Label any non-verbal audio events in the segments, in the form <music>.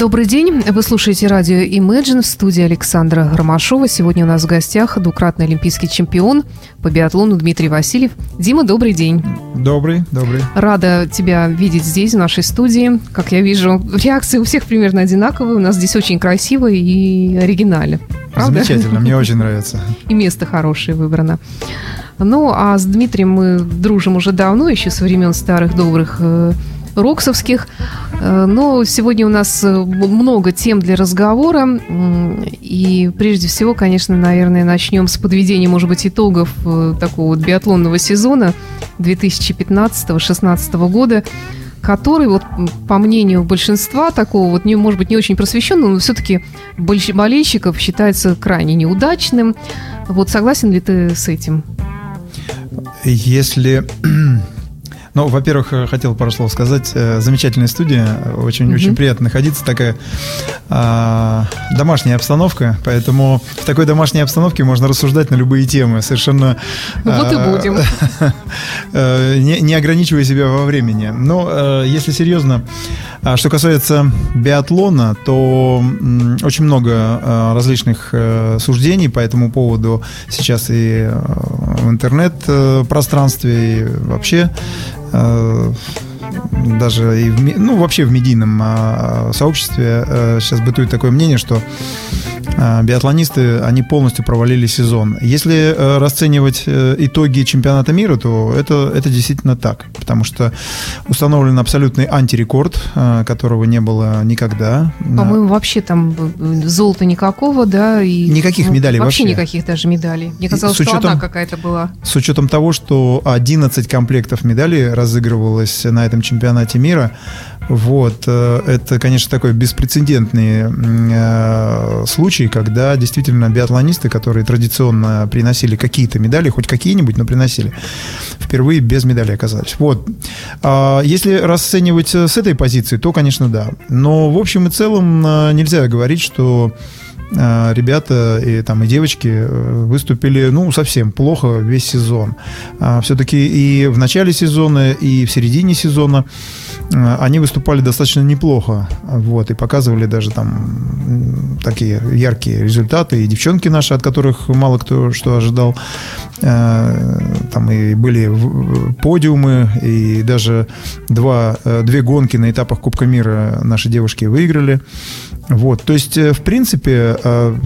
Добрый день. Вы слушаете радио Imagine в студии Александра Громашова. Сегодня у нас в гостях двукратный олимпийский чемпион по биатлону Дмитрий Васильев. Дима, добрый день. Добрый, добрый. Рада тебя видеть здесь, в нашей студии. Как я вижу, реакции у всех примерно одинаковые. У нас здесь очень красиво и оригинально. Правда? Замечательно, мне очень <laughs> нравится. И место хорошее выбрано. Ну, а с Дмитрием мы дружим уже давно, еще со времен старых добрых э, роксовских. Э, но сегодня у нас э, много тем для разговора. И прежде всего, конечно, наверное, начнем с подведения, может быть, итогов э, такого вот биатлонного сезона 2015-2016 года который, вот, по мнению большинства такого, вот, не, может быть, не очень просвещенного, но все-таки болельщиков считается крайне неудачным. Вот согласен ли ты с этим? Если ну, во-первых, э, хотел пару слов сказать. Э, замечательная студия. Очень, mm-hmm. очень приятно находиться. Такая а, домашняя обстановка. Поэтому в такой домашней обстановке можно рассуждать на любые темы. Совершенно... Ну, вот а, и будем. <laughs> Э, не, не ограничивая себя во времени. Но если серьезно, а что касается биатлона, то очень много различных суждений по этому поводу сейчас и в интернет-пространстве, и вообще Э, даже и в, ну, вообще в медийном а, сообществе сейчас бытует такое мнение, что биатлонисты, они полностью провалили сезон. Если а, расценивать а, итоги чемпионата мира, то это, это действительно так, потому что установлен абсолютный антирекорд, а, которого не было никогда. По-моему, вообще там золота никакого, да? И, никаких ну, медалей вообще. Вообще никаких даже медалей. Мне казалось, с учетом, что одна какая-то была. С учетом того, что 11 комплектов медалей разыгрывалось на этом чемпионате мира, вот, э, это, конечно, такой беспрецедентный э, случай, когда действительно биатлонисты, которые традиционно приносили какие-то медали, хоть какие-нибудь, но приносили, впервые без медали оказались. Вот. А если расценивать с этой позиции, то, конечно, да. Но в общем и целом э, нельзя говорить, что ребята и там и девочки э, выступили, ну, совсем плохо весь сезон. А, Все-таки и в начале сезона, и в середине сезона а, они выступали достаточно неплохо, вот, и показывали даже там такие яркие результаты, и девчонки наши, от которых мало кто что ожидал, там и были подиумы, и даже два, э, две гонки на этапах Кубка мира наши девушки выиграли, вот, то есть, э, в принципе, э,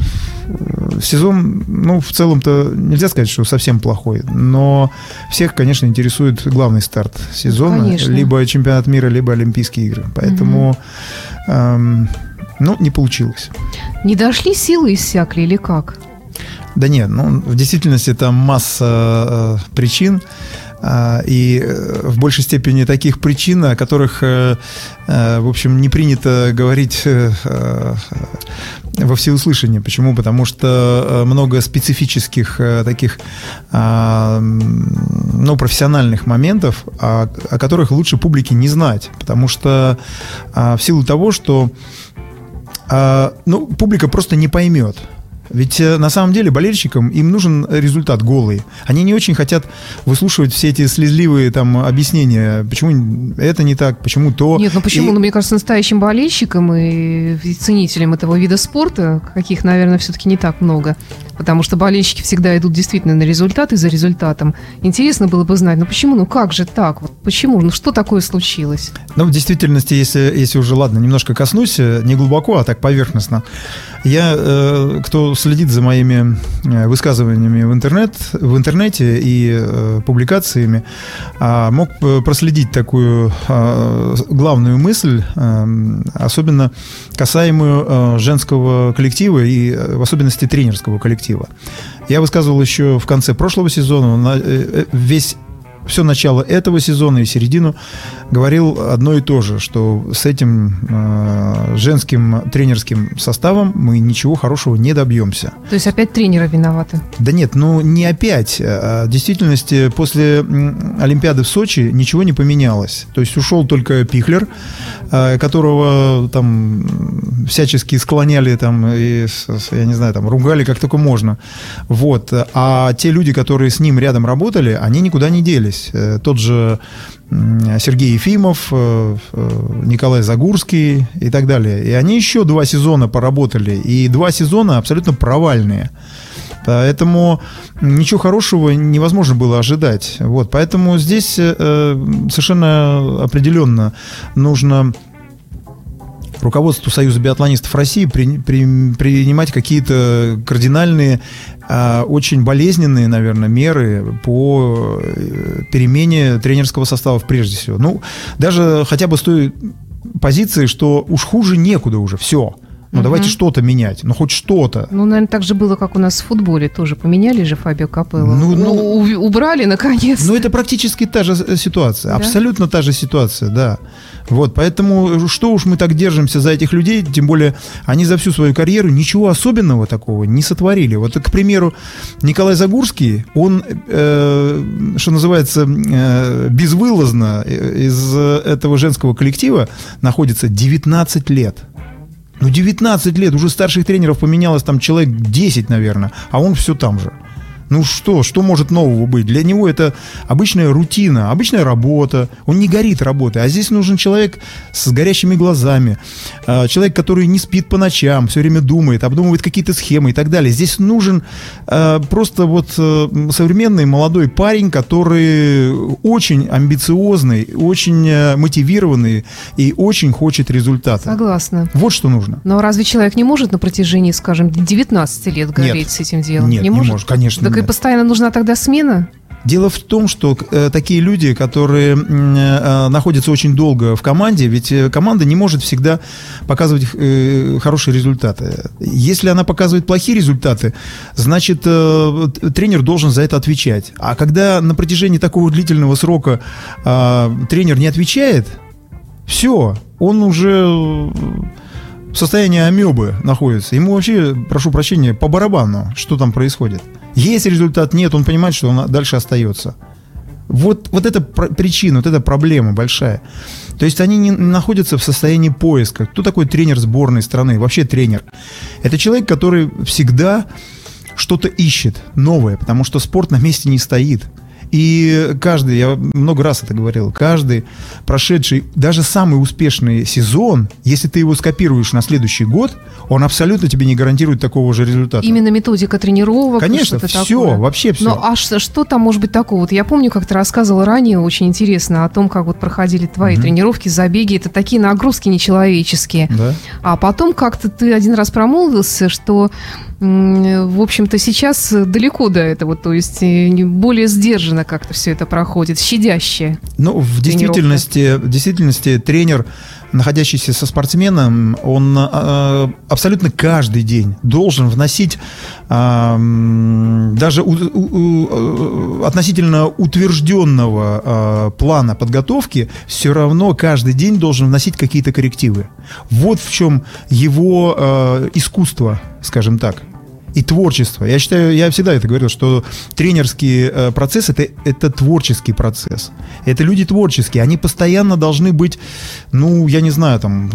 сезон, ну, в целом-то нельзя сказать, что совсем плохой, но всех, конечно, интересует главный старт сезона, конечно. либо чемпионат мира, либо Олимпийские игры, поэтому, угу. эм, ну, не получилось. Не дошли силы иссякли или как? Да нет, ну, в действительности там масса э, причин. А, и э, в большей степени таких причин, о которых, э, э, в общем, не принято говорить во всеуслышание. Почему? Потому что много специфических таких а, ну, профессиональных моментов, о, о которых лучше публике не знать. Потому что а, в силу того, что ну, публика просто не поймет. Ведь э, на самом деле болельщикам им нужен результат голый. Они не очень хотят выслушивать все эти слезливые там объяснения, почему это не так, почему то. Нет, ну почему? И... Ну, мне кажется, настоящим болельщикам и ценителям этого вида спорта, каких, наверное, все-таки не так много, потому что болельщики всегда идут действительно на результат и за результатом. Интересно было бы знать, ну почему, ну как же так, вот почему, ну что такое случилось? Ну, в действительности, если, если уже, ладно, немножко коснусь, э, не глубоко, а так поверхностно, я, э, кто следит за моими э, высказываниями в, интернет, в интернете и э, публикациями, э, мог проследить такую э, главную мысль, э, особенно касаемую э, женского коллектива и э, в особенности тренерского коллектива. Я высказывал еще в конце прошлого сезона, на, э, весь все начало этого сезона и середину говорил одно и то же, что с этим э, женским тренерским составом мы ничего хорошего не добьемся. То есть опять тренеры виноваты? Да нет, ну не опять. А в действительности после Олимпиады в Сочи ничего не поменялось. То есть ушел только Пихлер, э, которого там всячески склоняли там, и, я не знаю, там ругали как только можно. Вот. А те люди, которые с ним рядом работали, они никуда не делись. Э, тот же Сергей Ефимов, э, э, Николай Загурский и так далее. И они еще два сезона поработали, и два сезона абсолютно провальные. Поэтому ничего хорошего невозможно было ожидать. Вот, поэтому здесь совершенно определенно нужно руководству Союза биатлонистов России при, при, принимать какие-то кардинальные, а, очень болезненные, наверное, меры по э, перемене тренерского состава прежде всего. Ну, даже хотя бы с той позиции, что уж хуже некуда уже, все. Ну, угу. давайте что-то менять. Ну, хоть что-то. Ну, наверное, так же было, как у нас в футболе. Тоже поменяли же Фабио Капелло. Ну, ну, ну убрали, наконец. Ну, это практически та же э, ситуация. Да? Абсолютно та же ситуация, да. Вот, поэтому что уж мы так держимся за этих людей, тем более они за всю свою карьеру ничего особенного такого не сотворили. Вот, к примеру, Николай Загурский, он, э, что называется, э, безвылазно э, из этого женского коллектива находится 19 лет. Ну, 19 лет, уже старших тренеров поменялось там человек 10, наверное, а он все там же. Ну что, что может нового быть? Для него это обычная рутина, обычная работа. Он не горит работой. А здесь нужен человек с горящими глазами. А, человек, который не спит по ночам, все время думает, обдумывает какие-то схемы и так далее. Здесь нужен а, просто вот э, современный молодой парень, который очень амбициозный, очень э, мотивированный и очень хочет результата. Согласна. Вот что нужно. Но разве человек не может на протяжении, скажем, 19 лет гореть нет, с этим делом? Нет, не, не может? может, конечно. Так и постоянно нужна тогда смена? Дело в том, что э, такие люди, которые э, находятся очень долго в команде, ведь э, команда не может всегда показывать э, хорошие результаты. Если она показывает плохие результаты, значит э, тренер должен за это отвечать. А когда на протяжении такого длительного срока э, тренер не отвечает, все, он уже в состоянии амебы находится. Ему вообще, прошу прощения, по барабану, что там происходит. Есть результат, нет, он понимает, что он дальше остается. Вот, вот это причина, вот эта проблема большая. То есть они не находятся в состоянии поиска. Кто такой тренер сборной страны? Вообще тренер. Это человек, который всегда что-то ищет новое, потому что спорт на месте не стоит. И каждый, я много раз это говорил, каждый прошедший, даже самый успешный сезон, если ты его скопируешь на следующий год, он абсолютно тебе не гарантирует такого же результата. Именно методика тренировок. Конечно, все, такое. вообще все. Ну а что, там может быть такого? Вот я помню, как ты рассказывал ранее, очень интересно о том, как вот проходили твои mm тренировки, забеги. Это такие нагрузки нечеловеческие. Да. А потом как-то ты один раз промолвился, что в общем-то, сейчас далеко до этого, то есть э, более сдержанно как-то все это проходит, щадяще. Ну, в действительности, в действительности тренер, находящийся со спортсменом, он э, абсолютно каждый день должен вносить э, даже у, у, у, относительно утвержденного э, плана подготовки, все равно каждый день должен вносить какие-то коррективы. Вот в чем его э, искусство, скажем так и творчество. Я считаю, я всегда это говорил, что тренерский э, процесс это, это творческий процесс. Это люди творческие, они постоянно должны быть, ну, я не знаю, там,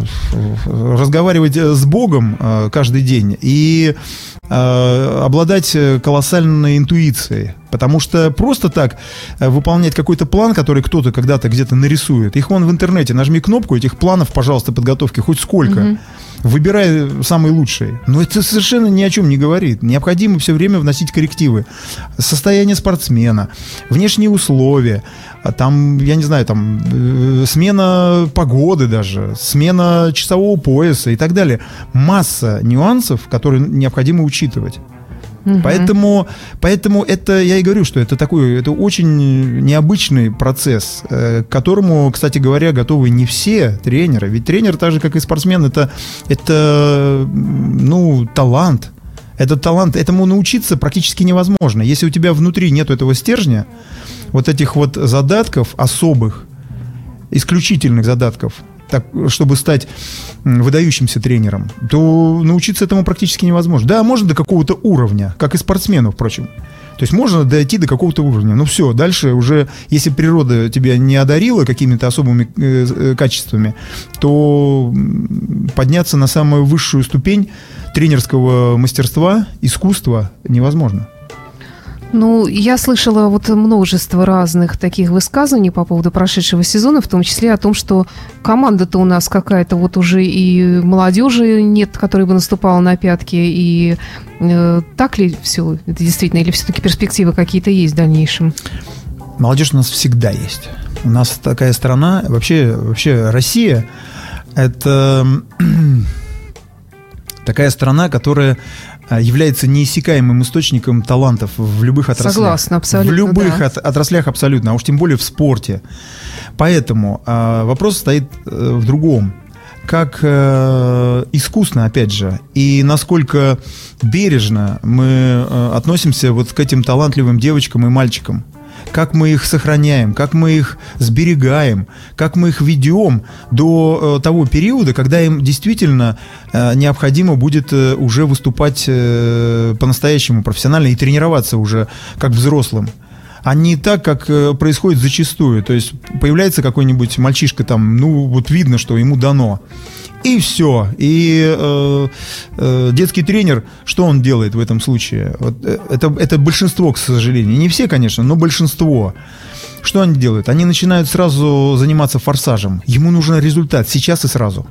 разговаривать с Богом э, каждый день и э, обладать колоссальной интуицией. Потому что просто так выполнять какой-то план, который кто-то когда-то где-то нарисует, их вон в интернете, нажми кнопку, этих планов, пожалуйста, подготовки хоть сколько. Mm-hmm выбирай самые лучшие. Но это совершенно ни о чем не говорит. Необходимо все время вносить коррективы. Состояние спортсмена, внешние условия, а там, я не знаю, там э, смена погоды даже, смена часового пояса и так далее. Масса нюансов, которые необходимо учитывать. Угу. Поэтому, поэтому это, я и говорю, что это такой, это очень необычный процесс, э, к которому, кстати говоря, готовы не все тренеры. Ведь тренер, так же, как и спортсмен, это, это ну, талант. Этот талант, этому научиться практически невозможно. Если у тебя внутри нет этого стержня, вот этих вот задатков особых, исключительных задатков, так, чтобы стать выдающимся тренером, то научиться этому практически невозможно. Да, можно до какого-то уровня, как и спортсмену, впрочем. То есть можно дойти до какого-то уровня. Но все, дальше уже, если природа тебя не одарила какими-то особыми э, э, качествами, то подняться на самую высшую ступень тренерского мастерства, искусства невозможно. Ну, я слышала вот множество разных таких высказываний по поводу прошедшего сезона, в том числе о том, что команда-то у нас какая-то вот уже и молодежи нет, которая бы наступала на пятки, и э, так ли все это действительно, или все-таки перспективы какие-то есть в дальнейшем? Молодежь у нас всегда есть. У нас такая страна, вообще, вообще Россия, это <clears throat> такая страна, которая является неиссякаемым источником талантов в любых отраслях. Согласна, абсолютно. В любых да. от, отраслях абсолютно, а уж тем более в спорте. Поэтому э, вопрос стоит э, в другом. Как э, искусно, опять же, и насколько бережно мы э, относимся вот к этим талантливым девочкам и мальчикам как мы их сохраняем, как мы их сберегаем, как мы их ведем до э, того периода, когда им действительно э, необходимо будет э, уже выступать по-настоящему профессионально и тренироваться уже как взрослым а не так, как э, происходит зачастую. То есть появляется какой-нибудь мальчишка там, ну вот видно, что ему дано. И все. И э, э, детский тренер, что он делает в этом случае? Вот, э, это, это большинство, к сожалению. Не все, конечно, но большинство. Что они делают? Они начинают сразу заниматься форсажем. Ему нужен результат сейчас и сразу.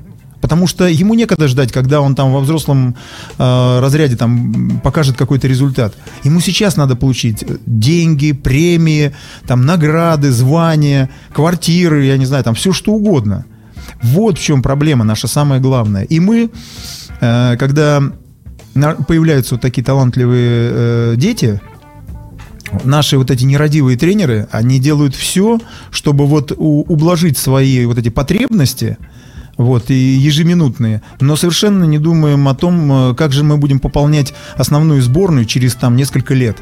Потому что ему некогда ждать, когда он там во взрослом э, разряде там покажет какой-то результат. Ему сейчас надо получить деньги, премии, там награды, звания, квартиры, я не знаю, там все что угодно. Вот в чем проблема наша самая главная. И мы, э, когда появляются вот такие талантливые э, дети, наши вот эти нерадивые тренеры, они делают все, чтобы вот ублажить свои вот эти потребности, вот, и ежеминутные, но совершенно не думаем о том, э, как же мы будем пополнять основную сборную через там несколько лет.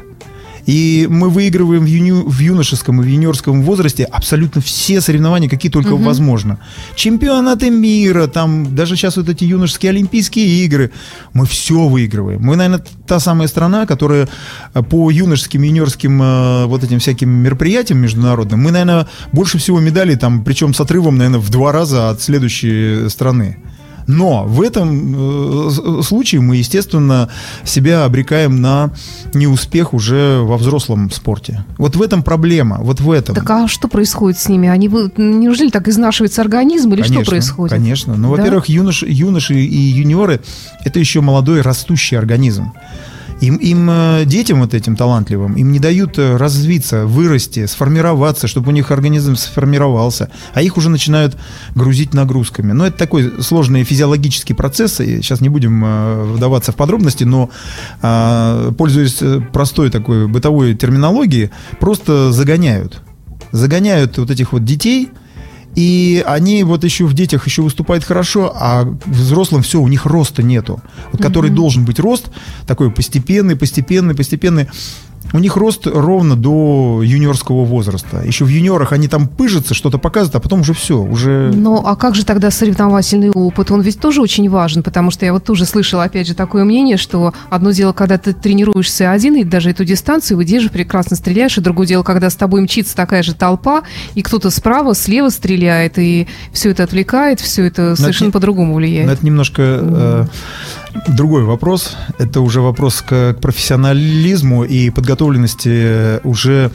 И мы выигрываем в, юни, в юношеском и в юниорском возрасте абсолютно все соревнования, какие только угу. возможно. Чемпионаты мира, там даже сейчас вот эти юношеские олимпийские игры. Мы все выигрываем. Мы, наверное, та самая страна, которая э, по юношеским, юниорским э, вот этим всяким мероприятиям международным, мы, наверное, больше всего медалей, там, причем с отрывом, наверное, в два раза от следующей страны. Но в этом э, случае мы, естественно, себя обрекаем на неуспех уже во взрослом спорте. Вот в этом проблема, вот в этом. Так а что происходит с ними? Они неужели так изнашивается организм или конечно, что происходит? Конечно. Ну, да? во-первых, юнош, юноши и юниоры – это еще молодой растущий организм. Им, им э, детям вот этим талантливым, им не дают э, развиться, вырасти, сформироваться, чтобы у них организм сформировался, а их уже начинают грузить нагрузками. Но это такой сложный физиологический процесс, и сейчас не будем э, вдаваться в подробности, но а, пользуясь простой такой бытовой терминологией, просто загоняют. Загоняют вот этих вот детей – и они вот еще в детях еще выступают хорошо, а в взрослом все, у них роста нету. Вот, который mm-hmm. должен быть рост, такой постепенный, постепенный, постепенный. У них рост ровно до юниорского возраста. Еще в юниорах они там пыжатся, что-то показывают, а потом уже все, уже... Ну, а как же тогда соревновательный опыт? Он ведь тоже очень важен, потому что я вот тоже слышала, опять же, такое мнение, что одно дело, когда ты тренируешься один, и даже эту дистанцию выдерживаешь, прекрасно стреляешь, и другое дело, когда с тобой мчится такая же толпа, и кто-то справа, слева стреляет, и все это отвлекает, все это совершенно по-другому влияет. Но это немножко... Э, другой вопрос. Это уже вопрос к, к профессионализму и подготовленности уже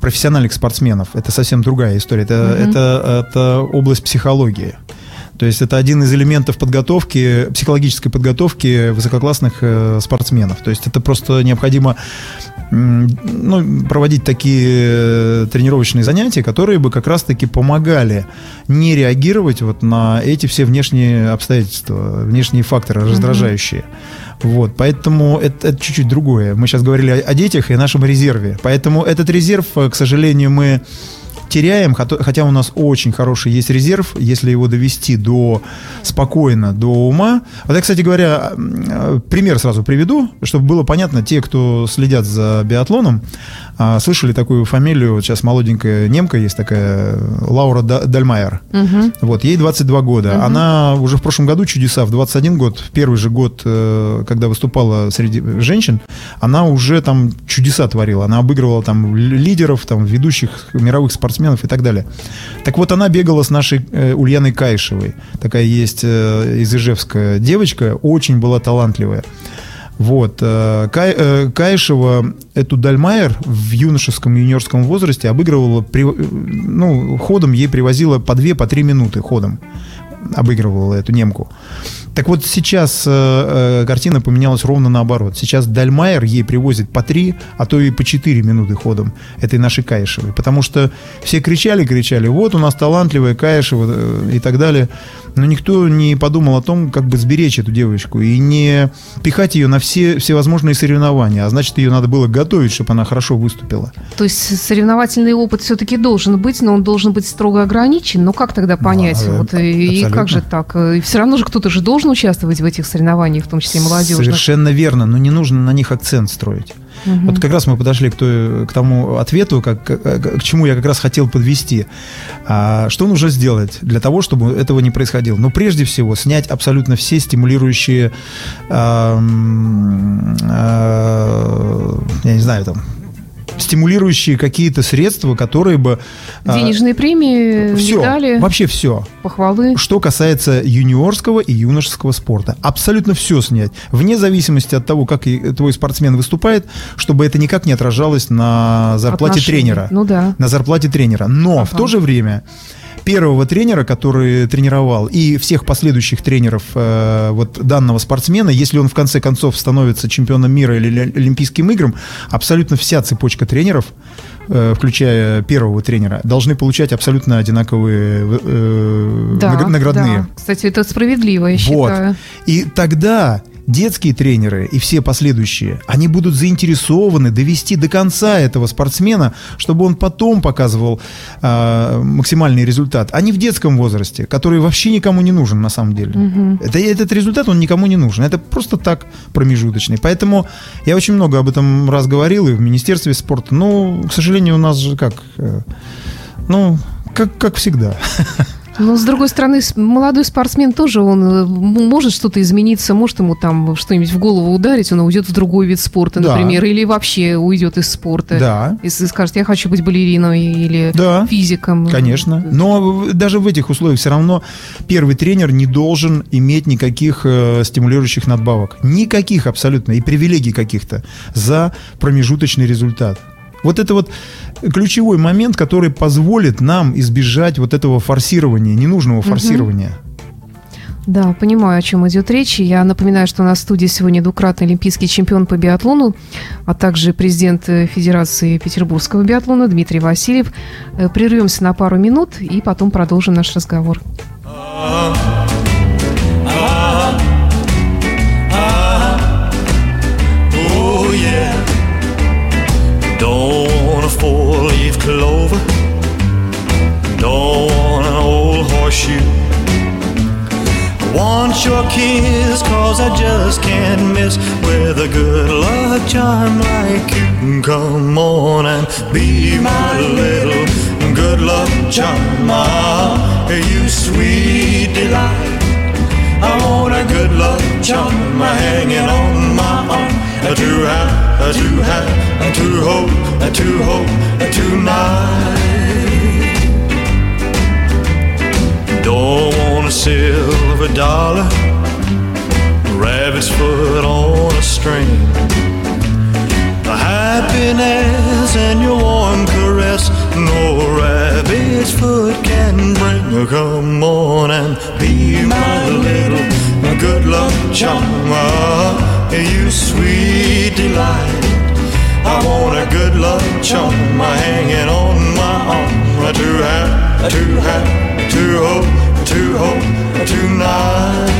профессиональных спортсменов. Это совсем другая история. Это, mm-hmm. это, это область психологии. То есть это один из элементов подготовки, психологической подготовки высококлассных э, спортсменов. То есть это просто необходимо ну, проводить такие э, тренировочные занятия, которые бы как раз-таки помогали не реагировать вот на эти все внешние обстоятельства, внешние факторы раздражающие. Mm-hmm. Вот, поэтому это, это чуть-чуть другое. Мы сейчас говорили о, о детях и о нашем резерве. Поэтому этот резерв, э, к сожалению, мы теряем, хотя у нас очень хороший есть резерв, если его довести до спокойно, до ума. Вот я, кстати говоря, пример сразу приведу, чтобы было понятно, те, кто следят за биатлоном, а, слышали такую фамилию, вот сейчас молоденькая немка есть такая, Лаура Дальмайер. Угу. Вот, ей 22 года. Угу. Она уже в прошлом году чудеса, в 21 год, в первый же год, э, когда выступала среди женщин, она уже там чудеса творила. Она обыгрывала там лидеров, там ведущих мировых спортсменов и так далее. Так вот, она бегала с нашей э, Ульяной Кайшевой. Такая есть э, из Ижевска девочка, очень была талантливая. Вот. Э, Кай, э, Каишева эту Дальмайер в юношеском юниорском возрасте обыгрывала, при, ну, ходом ей привозила по 2 по 3 минуты ходом обыгрывала эту немку. Так вот сейчас э, э, картина поменялась ровно наоборот. Сейчас Дальмайер ей привозит по 3, а то и по 4 минуты ходом этой нашей Каишевой. Потому что все кричали, кричали, вот у нас талантливая Каишева э, и так далее. Но никто не подумал о том, как бы сберечь эту девочку и не пихать ее на все всевозможные соревнования. А значит, ее надо было готовить, чтобы она хорошо выступила. То есть соревновательный опыт все-таки должен быть, но он должен быть строго ограничен. Но как тогда понять? Ну, вот, и, и как же так? И все равно же кто-то же должен должен участвовать в этих соревнованиях, в том числе молодежных. Совершенно верно, но не нужно на них акцент строить. Угу. Вот как раз мы подошли к, той, к тому ответу, как, к, к чему я как раз хотел подвести. А, что нужно сделать для того, чтобы этого не происходило? Ну, прежде всего, снять абсолютно все стимулирующие, а, а, я не знаю, там, стимулирующие какие-то средства, которые бы... А, Денежные премии, все, медали. Вообще все. Похвалы. Что касается юниорского и юношеского спорта. Абсолютно все снять. Вне зависимости от того, как твой спортсмен выступает, чтобы это никак не отражалось на зарплате Отношения. тренера. Ну да. На зарплате тренера. Но ага. в то же время первого тренера, который тренировал, и всех последующих тренеров э, вот данного спортсмена, если он в конце концов становится чемпионом мира или Олимпийским играм, абсолютно вся цепочка тренеров э, включая первого тренера, должны получать абсолютно одинаковые э, да, наградные. Да. Кстати, это справедливо, я вот. считаю. И тогда детские тренеры и все последующие, они будут заинтересованы довести до конца этого спортсмена, чтобы он потом показывал э, максимальный результат, а не в детском возрасте, который вообще никому не нужен на самом деле. Угу. Это, этот результат, он никому не нужен. Это просто так промежуточный. Поэтому я очень много об этом раз говорил и в Министерстве спорта. Но, к сожалению, у нас же как... Э, ну, как, как всегда. <laughs> Но, с другой стороны, молодой спортсмен тоже, он э, может что-то измениться, может ему там что-нибудь в голову ударить, он уйдет в другой вид спорта, да. например, или вообще уйдет из спорта. Да. И скажет, я хочу быть балериной или да. физиком. Конечно. Но даже в этих условиях все равно первый тренер не должен иметь никаких э, стимулирующих надбавок. Никаких абсолютно. И привилегий каких-то за промежуточный результат. Вот это вот ключевой момент, который позволит нам избежать вот этого форсирования, ненужного форсирования. Да, понимаю, о чем идет речь. Я напоминаю, что у нас в студии сегодня двукратный олимпийский чемпион по биатлону, а также президент Федерации Петербургского биатлона Дмитрий Васильев. Э, прервемся на пару минут и потом продолжим наш разговор. Clover. Don't want an old horseshoe. I want your kiss, cause I just can't miss with a good luck charm like you. Come on and be my little good luck charm. Ah, you sweet delight. I want a good luck charm hanging on my arm. To have, to have, to hold to hope tonight. Don't want a silver dollar, rabbit's foot on a string. The happiness and your warm caress, no rabbit's foot can bring. Come on and be my little good luck charm, you sweet delight. I want a good luck charm, I hang it on my arm. A two hat, two hat, two hope, two hope, tonight.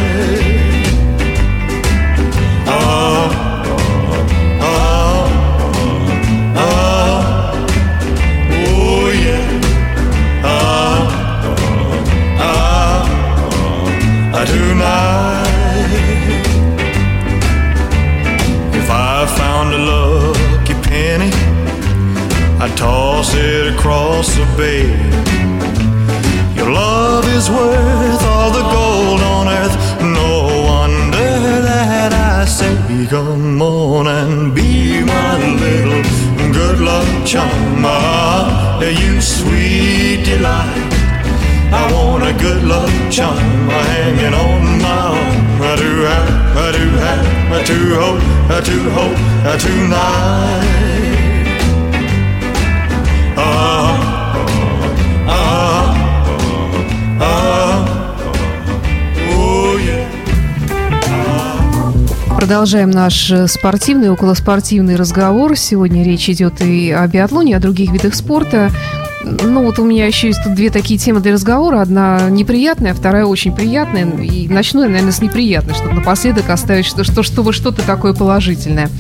Oh. Toss it across the bay. Your love is worth all the gold on earth. No wonder that I say, come on and be my little good luck charm. Ah, you sweet delight. I want a good luck charm hanging on my arm. I do have, I do have, I do hope, I do hope, I tonight. Ah, Продолжаем наш э, спортивный, околоспортивный разговор. Сегодня речь идет и о биатлоне, и о других видах спорта. Ну, вот у меня еще есть тут две такие темы для разговора. Одна неприятная, вторая очень приятная. И начну я, наверное, с неприятной, чтобы напоследок оставить, что, что, чтобы что-то такое положительное.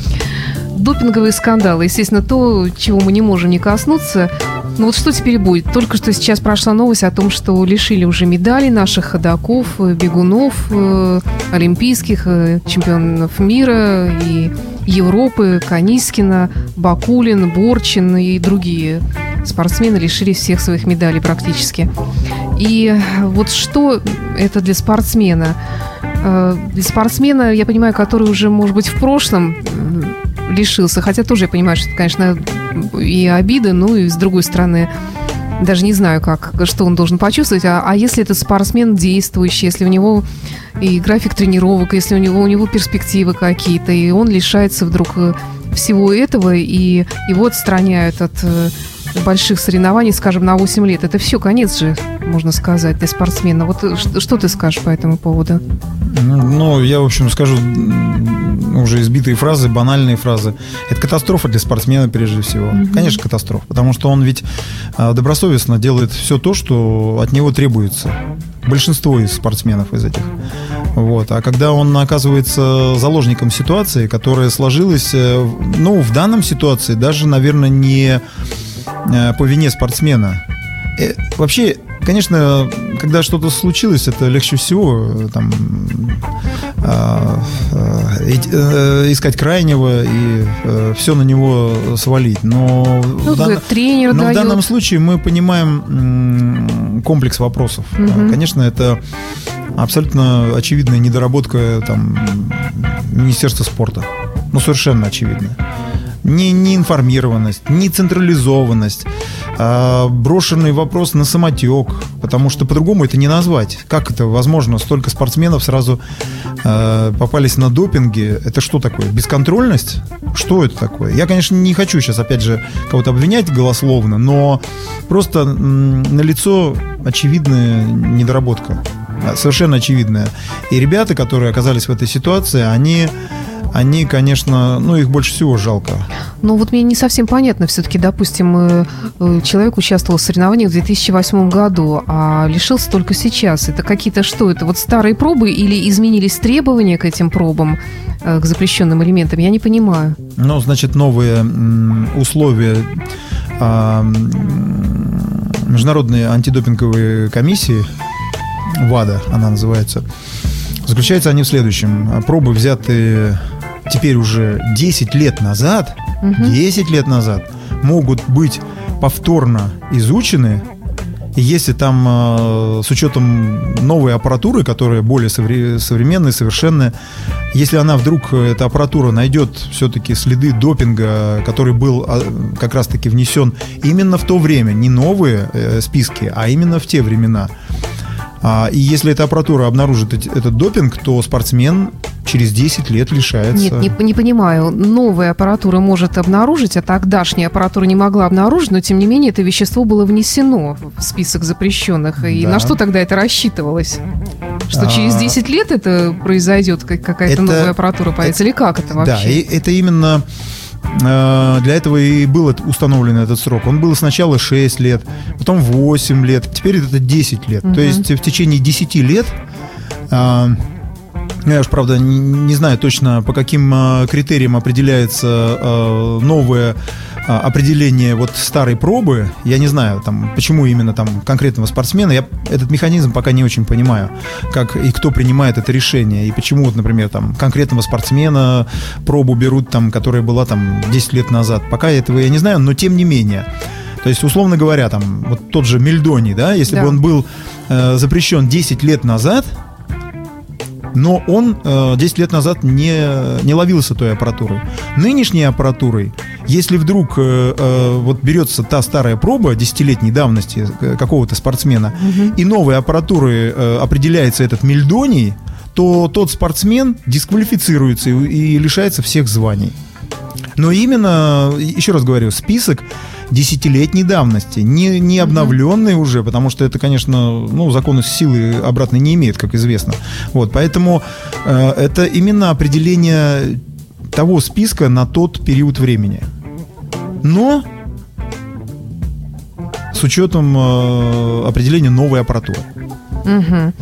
Допинговые скандалы. Естественно, то, чего мы не можем не коснуться. Ну вот что теперь будет? Только что сейчас прошла новость о том, что лишили уже медалей наших ходаков, э, бегунов, э, олимпийских, э, чемпионов мира и Европы, Канискина, Бакулин, Борчин и другие спортсмены лишили всех своих медалей практически. И вот что это для спортсмена? Для спортсмена, я понимаю, который уже, может быть, в прошлом лишился, хотя тоже я понимаю, что это, конечно, и обиды, ну и с другой стороны, даже не знаю, как, что он должен почувствовать. А, а если это спортсмен действующий, если у него и график тренировок, если у него, у него перспективы какие-то, и он лишается вдруг э, всего этого, и его отстраняют от э, больших соревнований, скажем, на 8 лет. Это все, конец же, можно сказать, для спортсмена. Вот э, что, ты скажешь по этому поводу? Ну, я, в общем, скажу уже избитые фразы, банальные фразы. Это катастрофа для спортсмена, прежде всего. Конечно, катастрофа. Потому что он ведь а, добросовестно делает все то, что от него требуется. Большинство из спортсменов из этих. Вот. А когда он оказывается заложником ситуации, которая сложилась, э, ну, в данном ситуации даже, наверное, не э, по вине спортсмена. Вообще, конечно, когда что-то случилось, это легче всего э, там а, э, э, искать крайнего и все на него свалить. Но, Ну, в, дан- тренер но в данном случае мы понимаем комплекс вопросов. А, Конечно, это абсолютно очевидная недоработка там, Министерства спорта. Ну, совершенно очевидная. Не, не информированность, не централизованность, а брошенный вопрос на самотек, потому что по-другому это не назвать. Как это возможно? Столько спортсменов сразу э, попались на допинге. Это что такое? Бесконтрольность? Что это такое? Я, конечно, не хочу сейчас, опять же, кого-то обвинять голословно, но просто м, налицо очевидная недоработка. А, Совершенно очевидная. И ребята, которые оказались в этой ситуации, они, они, конечно, ну, их больше всего жалко. Ну вот мне не совсем понятно. Все-таки, допустим, э, э, человек участвовал в соревнованиях в 2008 году, а лишился только сейчас. Это какие-то что? Это вот старые пробы или изменились требования к этим пробам, э, к запрещенным элементам? Я не понимаю. Ну, значит, новые условия а, Международной антидопинговой комиссии, ВАДА она называется, заключаются они в следующем. Пробы взятые теперь уже 10 лет назад, 10 лет назад, могут быть повторно изучены и если там э, с учетом новой аппаратуры, которая более совре- современная, совершенная, если она вдруг, э, эта аппаратура, найдет все-таки следы допинга, который был а, как раз-таки внесен именно в то время, не новые э, списки, а именно в те времена, а, и если эта аппаратура обнаружит этот допинг, то спортсмен через 10 лет лишается. Нет, не, не понимаю. Новая аппаратура может обнаружить, а тогдашняя аппаратура не могла обнаружить, но тем не менее это вещество было внесено в список запрещенных. И Да. на что тогда это рассчитывалось? Что А, через 10 лет это произойдет, как- какая-то это- новая аппаратура появится? Или как это вообще? Да, и это именно для этого и был установлен этот срок. Он был сначала 6 лет, потом 8 лет, теперь это 10 лет. То есть в течение 10 лет а, я уж, правда, не, знаю точно, по каким а, критериям определяется новое определение вот старой пробы, я не знаю, там, почему именно там конкретного спортсмена, я этот механизм пока не очень понимаю, как и кто принимает это решение, и почему вот, например, там конкретного спортсмена пробу берут там, которая была там 10 лет назад. Пока этого я не знаю, но тем не менее. То есть, условно говоря, там, вот тот же Мельдони, да, если Да. бы он был э, запрещен 10 лет назад, но он э, 10 лет назад не, не ловился той аппаратурой. Нынешней аппаратурой, если вдруг э, э, вот берется та старая проба десятилетней давности э, какого-то спортсмена, и новой аппаратурой э, определяется этот мельдоний, то тот спортсмен дисквалифицируется и, и лишается всех званий. Но именно, еще раз говорю, список десятилетней давности, не, не обновленный уже, потому что это, конечно, ну, законы силы обратной не имеет, как известно. Вот, поэтому э, это именно определение того списка на тот период времени. Но с учетом э, определения новой аппаратуры. Мгм.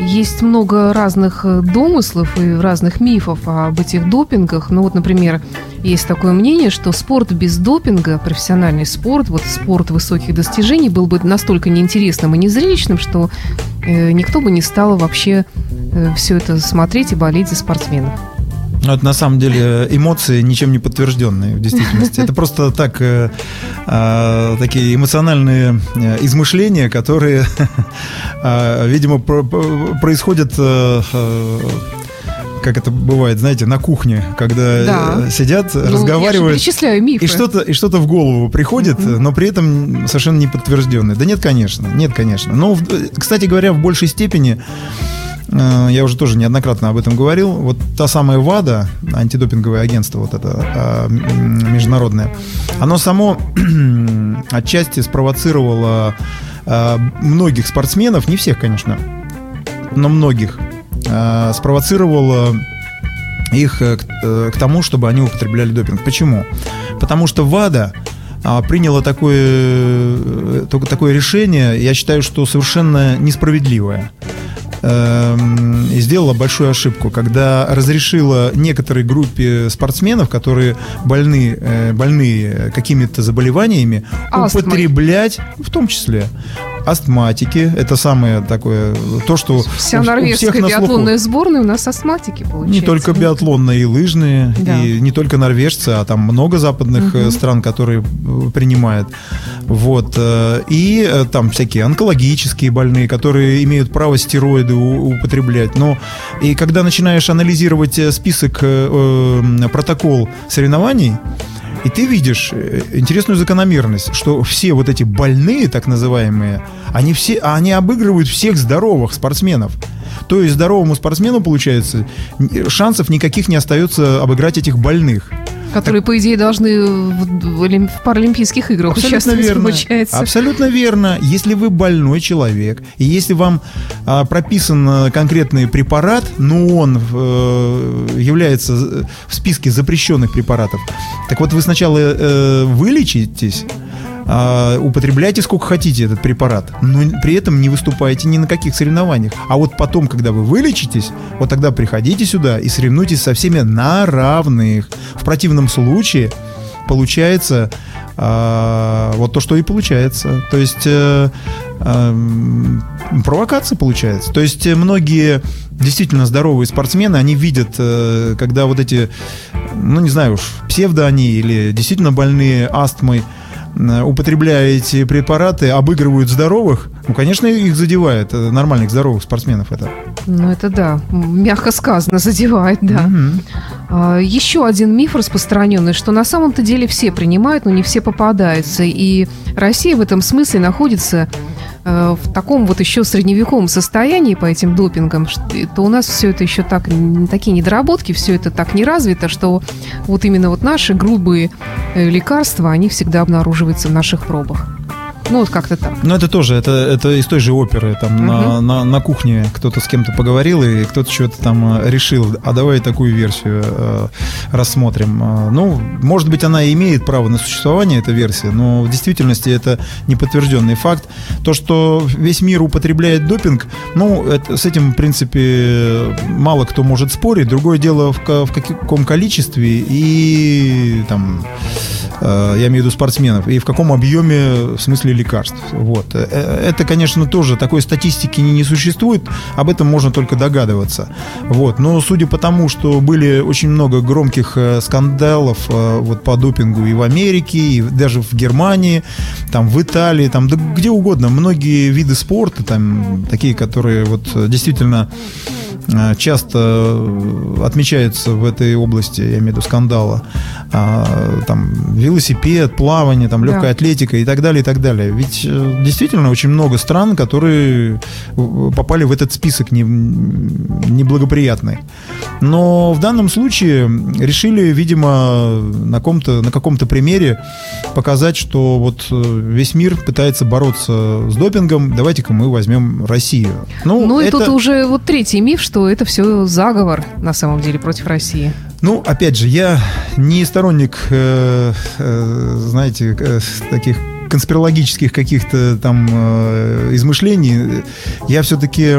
Есть много разных э, домыслов и разных мифов об этих допингах. Ну вот, например, есть такое мнение, что спорт без допинга, профессиональный спорт, вот спорт высоких достижений был бы настолько неинтересным и незрелищным, что э, никто бы не стал вообще все это смотреть и болеть за спортсменов. Ну, это на самом деле эмоции ничем не подтвержденные в действительности. Это просто так э, э, такие эмоциональные э, измышления, которые, э, <laughs> видимо, про- про- происходят. э, э, как это бывает, знаете, на кухне, когда Да. э, сидят, Ну, Я разговаривают, перечисляю мифы. и что-то, и что-то в голову приходит, но при этом совершенно не подтвержденное. Да нет, конечно, нет, конечно. Но, кстати говоря, в большей степени, э, я уже тоже неоднократно об этом говорил, вот та самая ВАДА, антидопинговое агентство вот это э, м, международное, оно само <clears throat> отчасти спровоцировало э, многих спортсменов, не всех, конечно, но многих, э, спровоцировало их э, к, э, к тому, чтобы они употребляли допинг. Почему? Потому что ВАДА а, приняла такое, э, только такое решение, я считаю, что совершенно несправедливое. Эм, И сделала большую ошибку, когда разрешила некоторой группе спортсменов, которые больны, э, больны какими-то заболеваниями, Астмой. употреблять, в том числе астматики, это самое такое, то, что Вся у- у норвежская всех на слуху. биатлонная сборная у нас астматики, получается. Не только биатлонные и лыжные, Да. и не только норвежцы, а там много западных э, стран, которые э, принимают. Вот. э, И там всякие онкологические больные, которые имеют право стероиды у- употреблять. Но и когда начинаешь анализировать список, протокол соревнований, и ты видишь э, интересную закономерность, что все вот эти больные, так называемые, они все, а они обыгрывают всех здоровых спортсменов. То есть здоровому спортсмену, получается, шансов никаких не остается обыграть этих больных. Которые, по идее, должны в, в Паралимпийских играх Абсолютно участвовать, верно. получается. Абсолютно верно. Если вы больной человек, и если вам а, прописан а, конкретный препарат, но он э, является э, в списке запрещенных препаратов, так вот вы сначала э, вылечитесь, а, употребляйте сколько хотите этот препарат, но при этом не выступайте ни на каких соревнованиях. А вот потом, когда вы вылечитесь, вот тогда приходите сюда и соревнуйтесь со всеми на равных. В противном случае получается а, вот то, что и получается. То есть э, эм, провокация получается. То есть э, многие действительно здоровые спортсмены, они видят, когда вот эти, ну не знаю уж, псевдо они или действительно больные астмой, употребляя эти препараты, обыгрывают здоровых, ну, конечно, их задевает, э, нормальных здоровых спортсменов это. Ну, это да, мягко сказано, задевает, да. А, Еще один миф распространенный, что на самом-то деле все принимают, но не все попадаются. И Россия в этом смысле находится э, в таком вот еще средневековом состоянии по этим допингам, то у нас все это еще так, такие недоработки, все это так не развито, что вот именно вот наши грубые э, лекарства, они всегда обнаруживаются в наших пробах. Ну, вот как-то так. Ну, это тоже, это, это из той же оперы. Там на, Мгм. на, на кухне кто-то с кем-то поговорил, и кто-то что-то там э, решил, а давай такую версию э, рассмотрим. Э, Ну, может быть, она и имеет право на существование, эта версия, но в действительности это неподтвержденный факт. То, что весь мир употребляет допинг, ну, это, с этим, в принципе, мало кто может спорить. Другое дело, в, в каком количестве и там Э, я имею в виду спортсменов, и в каком объеме в смысле лекарств. Вот. Э, э, это, конечно, тоже такой статистики не, не существует, об этом можно только догадываться. Вот. Но судя по тому, что были очень много громких скандалов вот, по допингу и в Америке, и даже в Германии, там, в Италии, там, да где угодно, многие виды спорта, там, такие, которые вот действительно Э, часто э, отмечаются в этой области, я имею в виду скандала, там велосипед, плавание, там легкая да. атлетика и так далее, и так далее. Ведь э, действительно очень много стран, которые попали в этот список неблагоприятный. Но в данном случае решили, видимо, на, каком-то, на каком-то примере показать, что вот весь мир пытается бороться с допингом, давайте-ка мы возьмем Россию. Ну, ну это... и тут уже вот третий миф, что что это все заговор на самом деле против России. Ну, опять же, я не сторонник, э, э, знаете, э, таких конспирологических каких-то там измышлений. Я все-таки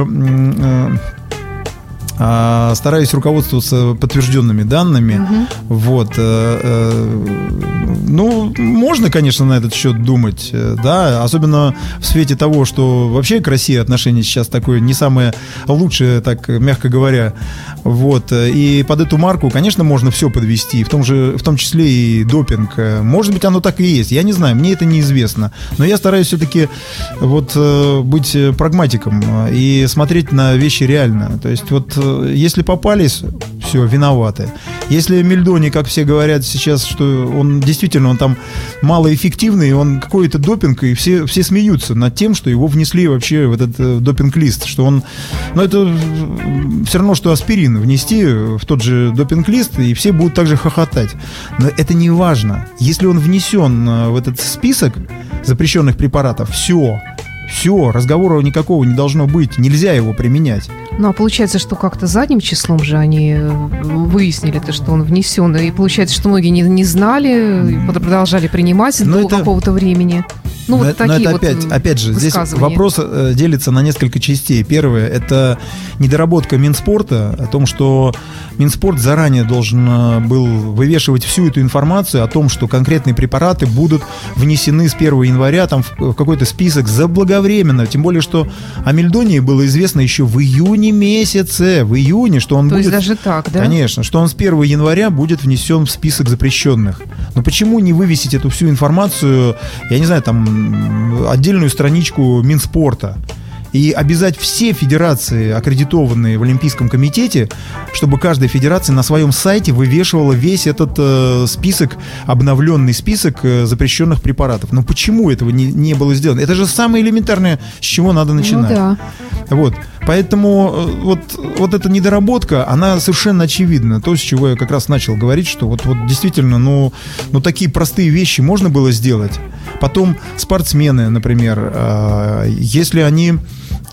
а, стараюсь руководствоваться подтвержденными данными. Угу. Вот. Э, э, ну, можно, конечно, на этот счет думать, э, да, особенно в свете того, что вообще к России отношение сейчас такое не самое лучшее, так мягко говоря. Вот. И под эту марку, конечно, можно все подвести, в том, же, в том числе и допинг. Может быть, оно так и есть. Я не знаю, мне это неизвестно. Но я стараюсь все-таки вот быть прагматиком и смотреть на вещи реально. То есть вот если попались, все, виноваты. Если Мельдони, как все говорят сейчас, что он действительно он там малоэффективный, он какой-то допинг, и все, все смеются над тем, что его внесли вообще в этот э, допинг-лист, что он, ну это все равно, что аспирин внести в тот же допинг-лист, и все будут также хохотать. Но это не важно. Если он внесен э, в этот список запрещенных препаратов, все, все, разговора никакого не должно быть, нельзя его применять. Ну, а получается, что как-то задним числом же они э, выяснили то, что он внесен. И получается, что многие не, не знали, продолжали принимать Но до это... какого-то времени. Ну, но, вот такие но это вот опять, опять же, здесь вопрос э, делится на несколько частей. Первое – это недоработка Минспорта о том, что Минспорт заранее должен э, был вывешивать всю эту информацию о том, что конкретные препараты будут внесены с 1 января там, в какой-то список заблаговременно. Тем более, что о Мельдонии было известно еще в июне месяце, в июне, что он То будет... даже так, да? Конечно, что он с 1 января будет внесен в список запрещенных. Но почему не вывесить эту всю информацию, я не знаю, там, отдельную страничку Минспорта? и обязать все федерации, аккредитованные в Олимпийском комитете, чтобы каждая федерация на своем сайте вывешивала весь этот э, список, обновленный список э, запрещенных препаратов. Но почему этого не, не было сделано? Это же самое элементарное, с чего надо ну начинать. Ну, да. Вот. Поэтому э, вот, вот эта недоработка, она совершенно очевидна. То, с чего я как раз начал говорить, что вот, вот действительно, ну, ну такие простые вещи можно было сделать. Потом спортсмены, например, э, если они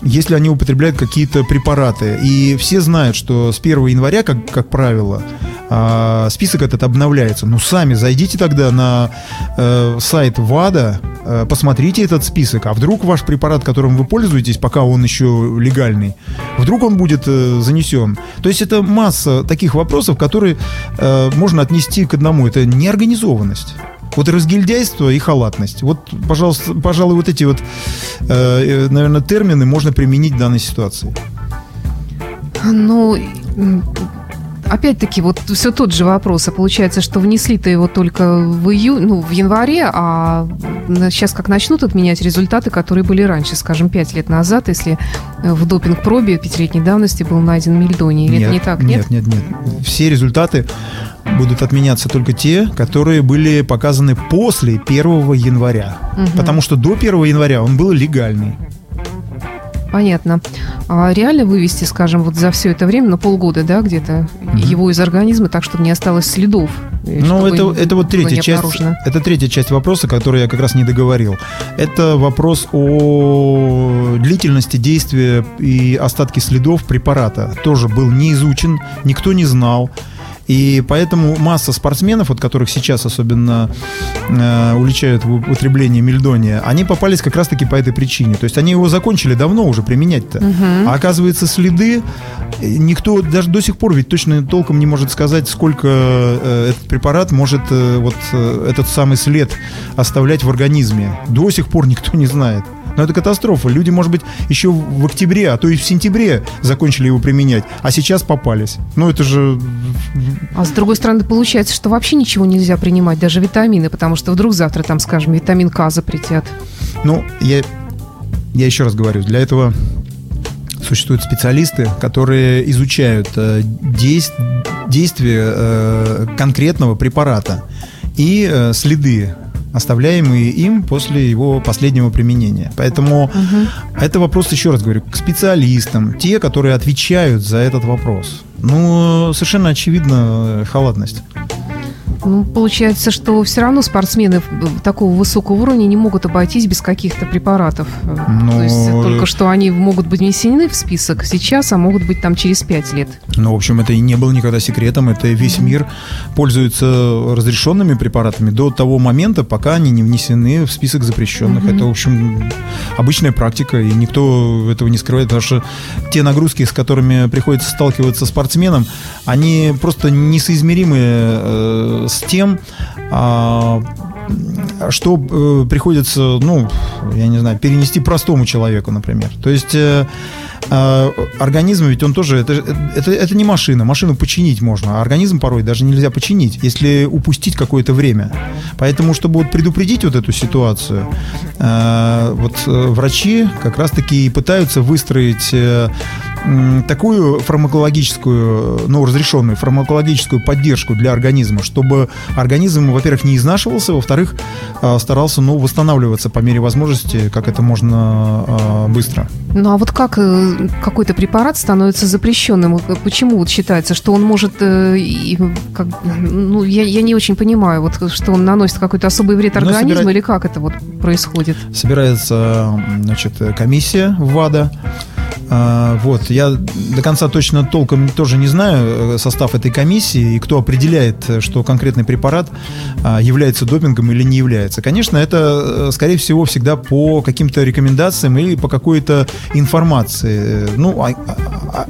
если они употребляют какие-то препараты. И все знают, что с 1 января, как, как правило, а, список этот обновляется. Ну, сами зайдите тогда на э, сайт ВАДА, э, посмотрите этот список, а вдруг ваш препарат, которым вы пользуетесь, пока он еще легальный, вдруг он будет э, занесен. То есть это масса таких вопросов, которые э, можно отнести к одному. Это неорганизованность. Вот разгильдяйство и халатность. Вот, пожалуйста, пожалуй, вот эти вот, э, наверное, термины можно применить в данной ситуации. Ну, опять-таки, вот все тот же вопрос. А получается, что внесли-то его только в июне, ну, в январе, а сейчас как начнут отменять результаты, которые были раньше, скажем, пять лет назад, если в допинг-пробе пятилетней давности был найден мельдоний. Или нет, это не так? Нет, нет, нет. Все результаты будут отменяться только те, которые были показаны после 1 января. Угу. Потому что до 1 января он был легальный. Понятно. А реально вывести, скажем, вот за все это время, на полгода, да, где-то, угу. его из организма, так, чтобы не осталось следов? Ну, это, это вот третья часть. Это третья часть вопроса, который я как раз не договорил. Это вопрос о длительности действия и остатки следов препарата. Тоже был не изучен, никто не знал. И поэтому масса спортсменов, вот которых сейчас особенно э, уличают в употреблении мельдония, они попались как раз-таки по этой причине. То есть они его закончили давно уже применять-то. А оказывается, следы э, никто даже до сих пор ведь точно толком не может сказать, сколько э, этот препарат может э, вот э, этот самый след оставлять в организме. До сих пор никто не знает. Но это катастрофа. Люди, может быть, еще в октябре, а то и в сентябре закончили его применять, а сейчас попались. Ну, это же... А с другой стороны, получается, что вообще ничего нельзя принимать, даже витамины, потому что вдруг завтра там, скажем, витамин К запретят. Ну, я, я еще раз говорю, для этого существуют специалисты, которые изучают э, действ, действие э, конкретного препарата и э, следы оставляемые им после его последнего применения. Поэтому это вопрос, еще раз говорю, к специалистам, те, которые отвечают за этот вопрос. Ну, совершенно очевидно э, халатность. Ну, получается, что все равно спортсмены такого высокого уровня не могут обойтись без каких-то препаратов. Ну, То есть только что они могут быть внесены в список сейчас, а могут быть там через пять лет. Ну, в общем, это и не было никогда секретом. Это весь мир пользуется разрешенными препаратами до того момента, пока они не внесены в список запрещенных. Это, в общем, обычная практика, и никто этого не скрывает, потому что те нагрузки, с которыми приходится сталкиваться спортсменам, они просто несоизмеримы э, с тем, а, что э, приходится, ну, я не знаю, перенести простому человеку, например. То есть э, э, организм ведь он тоже, это, это, это не машина, машину починить можно, а организм порой даже нельзя починить, если упустить какое-то время. Поэтому, чтобы вот предупредить вот эту ситуацию, э, вот э, врачи как раз-таки и пытаются выстроить э, такую фармакологическую, ну, разрешенную фармакологическую поддержку для организма, чтобы организм, во-первых, не изнашивался, во-вторых, э, старался, ну, восстанавливаться по мере возможности, как это можно э, быстро. Ну а вот как э, какой-то препарат становится запрещенным? Вот Почему вот считается, что он может, э, как, ну я, я не очень понимаю, вот что он наносит какой-то особый вред Ну, организму собирать- или как это вот происходит? Собирается, значит, э, комиссия ВАДА. А, Вот, я до конца точно толком тоже не знаю э, состав этой комиссии и кто определяет, э, что конкретный препарат а, является допингом или не является. Конечно, это, э, скорее всего, всегда по каким-то рекомендациям или по какой-то информации. Ну, а- а,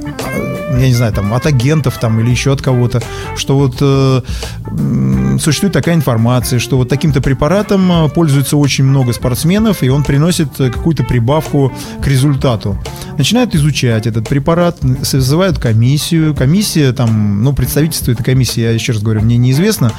я не знаю, там, от агентов там или еще от кого-то, что вот э, существует такая информация, что вот таким-то препаратом э, пользуется очень много спортсменов, и он приносит э, какую-то прибавку к результату. Начинают изучать этот препарат, созывают комиссию. Комиссия, там, ну, представительство этой комиссии, я еще раз говорю, мне неизвестно.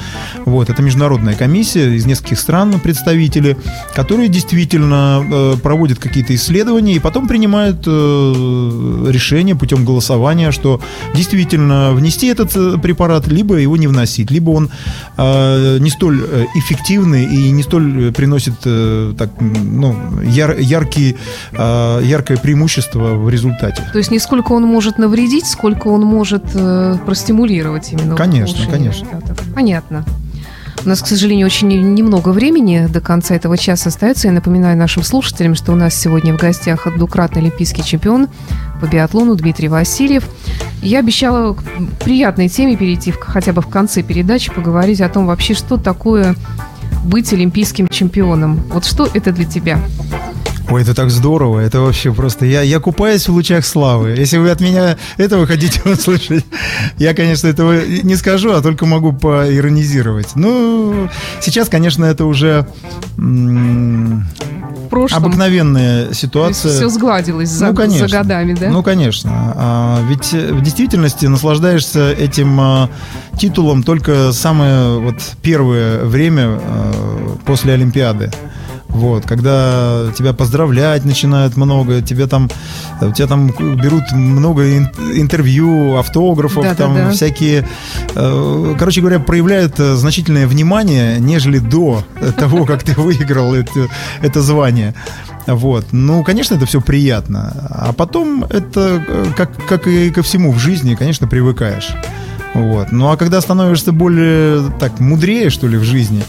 Вот, это международная комиссия из нескольких стран представители, которые действительно э, проводят какие-то исследования и потом принимают э, решение путем голосования, что действительно внести этот э, препарат, либо его не вносить, либо он э, не столь э, эффективный и не столь э, приносит э, так, ну, яр- яркие, э, яркое преимущество в результате. То есть не сколько он может навредить, сколько он может э, простимулировать именно. Конечно, конечно. результатов. Понятно. У нас, к сожалению, очень немного времени до конца этого часа остается. Я напоминаю нашим слушателям, что у нас сегодня в гостях двукратный олимпийский чемпион по биатлону Дмитрий Васильев. Я обещала к приятной теме перейти хотя бы в конце передачи, поговорить о том вообще, что такое быть олимпийским чемпионом. Вот что это для тебя? Ой, это так здорово, это вообще просто... Я, я купаюсь в лучах славы. Если вы от меня этого хотите услышать, я, конечно, этого не скажу, а только могу поиронизировать. Ну, сейчас, конечно, это уже м, прошлом обыкновенная ситуация. все сгладилось за, Ну, конечно. за годами, да? Ну, конечно. А, ведь в действительности наслаждаешься этим а, титулом только самое вот первое время а, после Олимпиады. Вот, когда тебя поздравлять начинают много, тебе там, у тебя там берут много ин- интервью, автографов, там Да-да-да. всякие, э, короче говоря, проявляют э, значительное внимание, нежели до того, как ты выиграл это, это звание. Вот. Ну, конечно, это все приятно. А потом это, э, как, как и ко всему в жизни, конечно, привыкаешь. Вот. Ну а когда становишься более так мудрее, что ли, в жизни,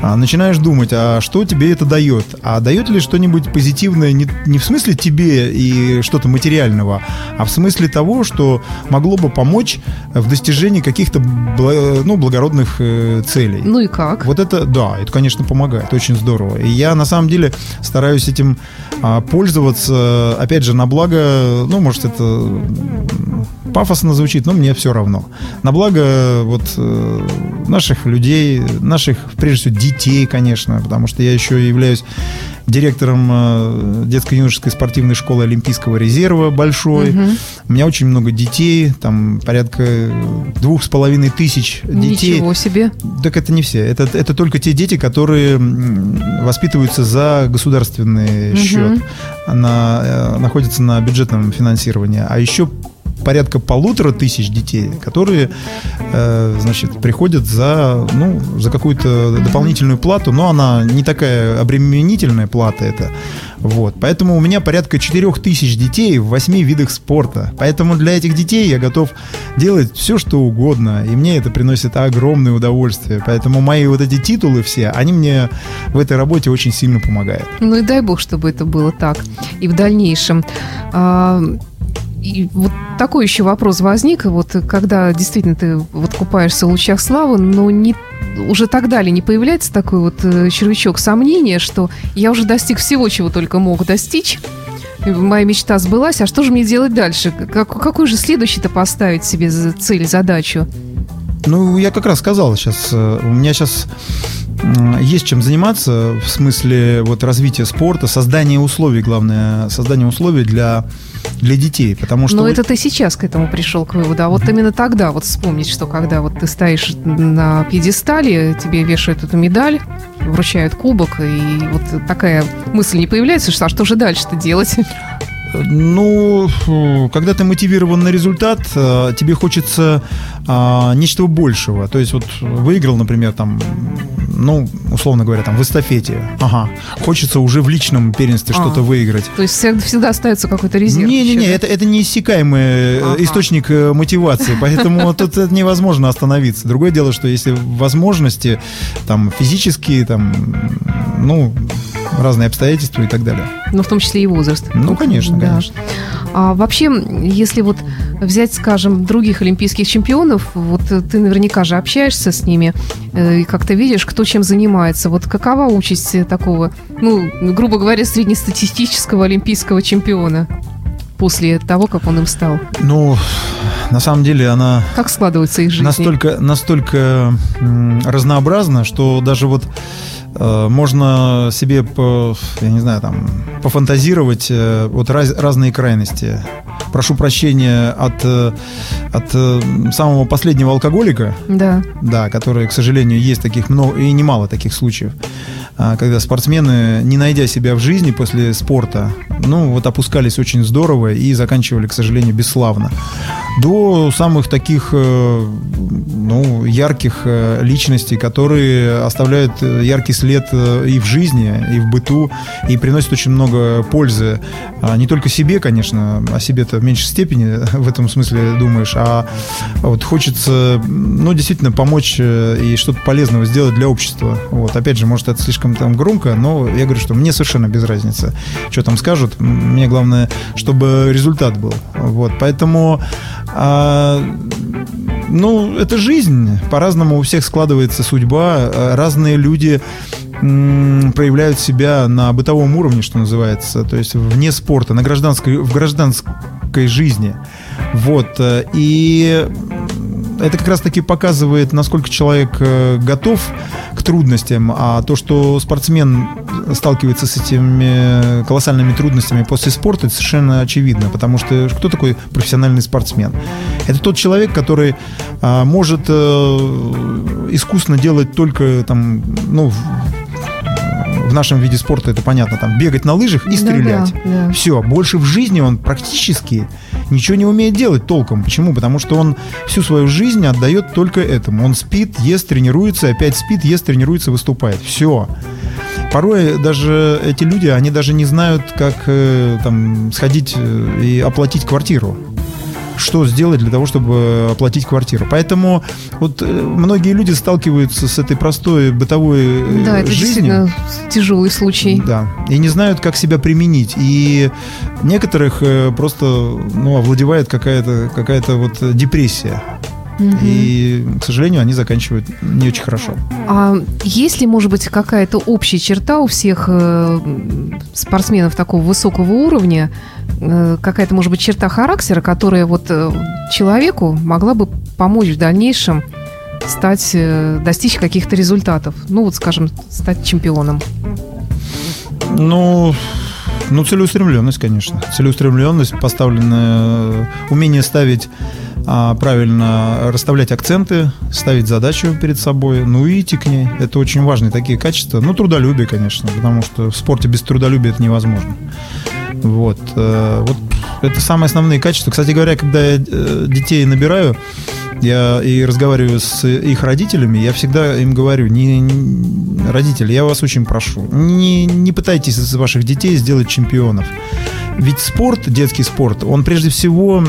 а, начинаешь думать, а что тебе это дает? А дает ли что-нибудь позитивное не, не в смысле тебе и что-то материального, а в смысле того, что могло бы помочь в достижении каких-то ну, благородных э, целей. Ну и как? Вот это, да, это, конечно, помогает, очень здорово. И я на самом деле стараюсь этим а, пользоваться, опять же, на благо, ну, может, это пафосно звучит, но мне все равно. На благо вот э, наших людей, наших, прежде всего, детей, конечно, потому что я еще являюсь директором э, детско-юношеской спортивной школы Олимпийского резерва большой. Угу. У меня очень много детей, там порядка двух с половиной тысяч детей. Ничего себе. Так это не все. Это, это только те дети, которые воспитываются за государственный угу. счет, на, э, находятся на бюджетном финансировании. А еще порядка полутора тысяч детей, которые, э, значит, приходят за, ну, за какую-то дополнительную плату, но она не такая обременительная плата это. Вот. Поэтому у меня порядка четырех тысяч детей в восьми видах спорта. Поэтому для этих детей я готов делать все, что угодно. И мне это приносит огромное удовольствие. Поэтому мои вот эти титулы все, они мне в этой работе очень сильно помогают. Ну и дай бог, чтобы это было так. И в дальнейшем. А, и вот такой еще вопрос возник, вот когда действительно ты вот купаешься в лучах славы, но не уже тогда ли не появляется такой вот э, червячок сомнения, что я уже достиг всего, чего только мог достичь, моя мечта сбылась, а что же мне делать дальше? Как, какую же следующий-то поставить себе цель, задачу? Ну, я как раз сказал сейчас, э, у меня сейчас есть чем заниматься в смысле вот развития спорта, создания условий, главное, создание условий для для детей, потому что... Но это ты сейчас к этому пришел, к выводу, а вот именно тогда вот вспомнить, что когда вот ты стоишь на пьедестале, тебе вешают эту медаль, вручают кубок, и вот такая мысль не появляется, что а что же дальше-то делать? <laughs> Ну, когда ты мотивирован на результат, э, тебе хочется а, нечто большего. То есть вот выиграл, например, там, ну, условно говоря, там в эстафете. Ага. Хочется уже в личном первенстве а, что-то выиграть. То есть всегда остается какой-то резерв. Не-не-не, это, это неиссякаемый э, ага. источник э, мотивации, поэтому <laughs> тут невозможно остановиться. Другое дело, что если возможности, там, физические, там, ну, разные обстоятельства и так далее. Ну, в том числе и возраст. Ну, конечно, да. конечно. А вообще, если вот взять, скажем, других олимпийских чемпионов, вот ты наверняка же общаешься с ними э, и как-то видишь, кто чем занимается. Вот какова участь такого, ну, грубо говоря, среднестатистического олимпийского чемпиона? после того, как он им стал? Ну, на самом деле она... Как складывается их жизнь? Настолько, настолько разнообразна, что даже вот Э, можно себе, по, я не знаю, там, пофантазировать э, вот раз, разные крайности. Прошу прощения от, э, от самого последнего алкоголика, да. Да, который, к сожалению, есть таких много и немало таких случаев. А, когда спортсмены, не найдя себя в жизни после спорта, ну, вот опускались очень здорово и заканчивали, к сожалению, бесславно. До самых таких, э, ну, ярких э, личностей, которые оставляют яркий след э, и в жизни, и в быту, и приносят очень много пользы. А, не только себе, конечно, о себе-то в меньшей степени <laughs> в этом смысле думаешь, а вот хочется, ну, действительно помочь и что-то полезного сделать для общества. Вот, опять же, может, это слишком там громко, но я говорю, что мне совершенно без разницы, что там скажут. Мне главное, чтобы результат был. Вот, поэтому, а, ну, это жизнь. По-разному у всех складывается судьба. Разные люди проявляют себя на бытовом уровне, что называется, то есть вне спорта, на гражданской, в гражданской жизни. Вот. И это как раз-таки показывает, насколько человек э, готов к трудностям, а то, что спортсмен сталкивается с этими колоссальными трудностями после спорта, это совершенно очевидно, потому что кто такой профессиональный спортсмен? Это тот человек, который а, может а, искусно делать только там, ну, в нашем виде спорта это понятно, там бегать на лыжах и стрелять. Да, да, да. Все, больше в жизни он практически ничего не умеет делать толком. Почему? Потому что он всю свою жизнь отдает только этому. Он спит, ест, тренируется, опять спит, ест, тренируется, выступает. Все. Порой даже эти люди, они даже не знают, как э, там сходить э, и оплатить квартиру. Что сделать для того, чтобы оплатить квартиру. Поэтому вот э, многие люди сталкиваются с этой простой бытовой э, Да, это жизнью. действительно тяжелый случай. Да. И не знают, как себя применить. И некоторых э, просто ну, овладевает какая-то какая вот депрессия. И, к сожалению, они заканчивают не очень хорошо. А есть ли, может быть, какая-то общая черта у всех э, спортсменов такого высокого уровня, э, какая-то, может быть, черта характера, которая вот э, человеку могла бы помочь в дальнейшем стать, э, достичь каких-то результатов? Ну, вот, скажем, стать чемпионом. Ну, ну, целеустремленность, конечно. Целеустремленность, поставленное умение ставить а, правильно расставлять акценты, ставить задачу перед собой, ну и идти к ней. Это очень важные такие качества. Ну, трудолюбие, конечно, потому что в спорте без трудолюбия это невозможно. Вот. Э, вот это самые основные качества. Кстати говоря, когда я э, детей набираю, я и разговариваю с их родителями, я всегда им говорю, не, не родители, я вас очень прошу, не, не пытайтесь из ваших детей сделать чемпионов. Ведь спорт, детский спорт, он прежде всего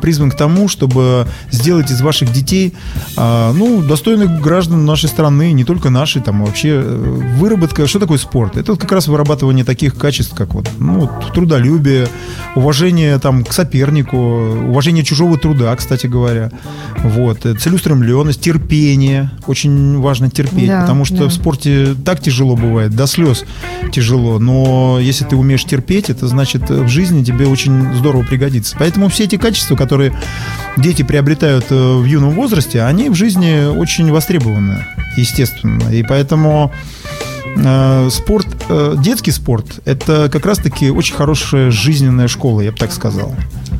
призван к тому, чтобы сделать из ваших детей, а, ну, достойных граждан нашей страны, не только нашей, там вообще э, выработка. Что такое спорт? Это вот как раз вырабатывание таких качеств, как вот, ну, вот трудолюбие, уважение там к сопернику, уважение чужого труда, кстати говоря, вот, э, целеустремленность, терпение, очень важно терпеть, Да, потому что да. в спорте так тяжело бывает, до слез тяжело, но если ты умеешь терпеть, это значит э, в жизни тебе очень здорово пригодится. Поэтому все эти качества, которые дети приобретают э, в юном возрасте, они в жизни очень востребованы, естественно. И поэтому э, спорт, э, детский спорт, это как раз-таки очень хорошая жизненная школа, я бы так сказал.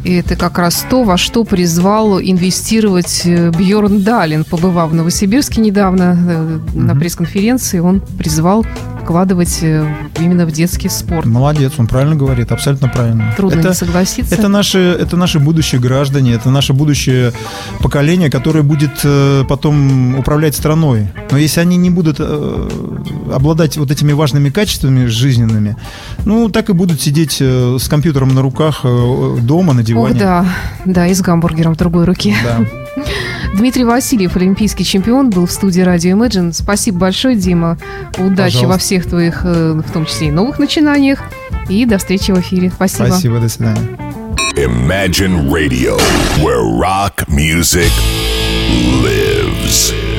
И это как раз то, во что призвал инвестировать Бьорн Далин, побывав в Новосибирске недавно э, на пресс-конференции, он призвал вкладывать э, именно в детский спорт. Молодец, он правильно говорит, абсолютно правильно. Трудно это, не согласиться. Это наши, это наши будущие граждане, это наше будущее поколение, которое будет э, потом управлять страной. Но если они не будут э, обладать вот этими важными качествами жизненными, ну, так и будут сидеть э, с компьютером на руках э, дома, на Ох, диване. да, да, и с гамбургером в другой руке. Да. <laughs> Дмитрий Васильев, олимпийский чемпион, был в студии радио Imagine. Спасибо большое, Дима. Удачи Пожалуйста. во всех твоих, э, в том числе и новых начинаниях. И до встречи в эфире. Спасибо. Спасибо, до свидания. Imagine Radio, where rock music lives.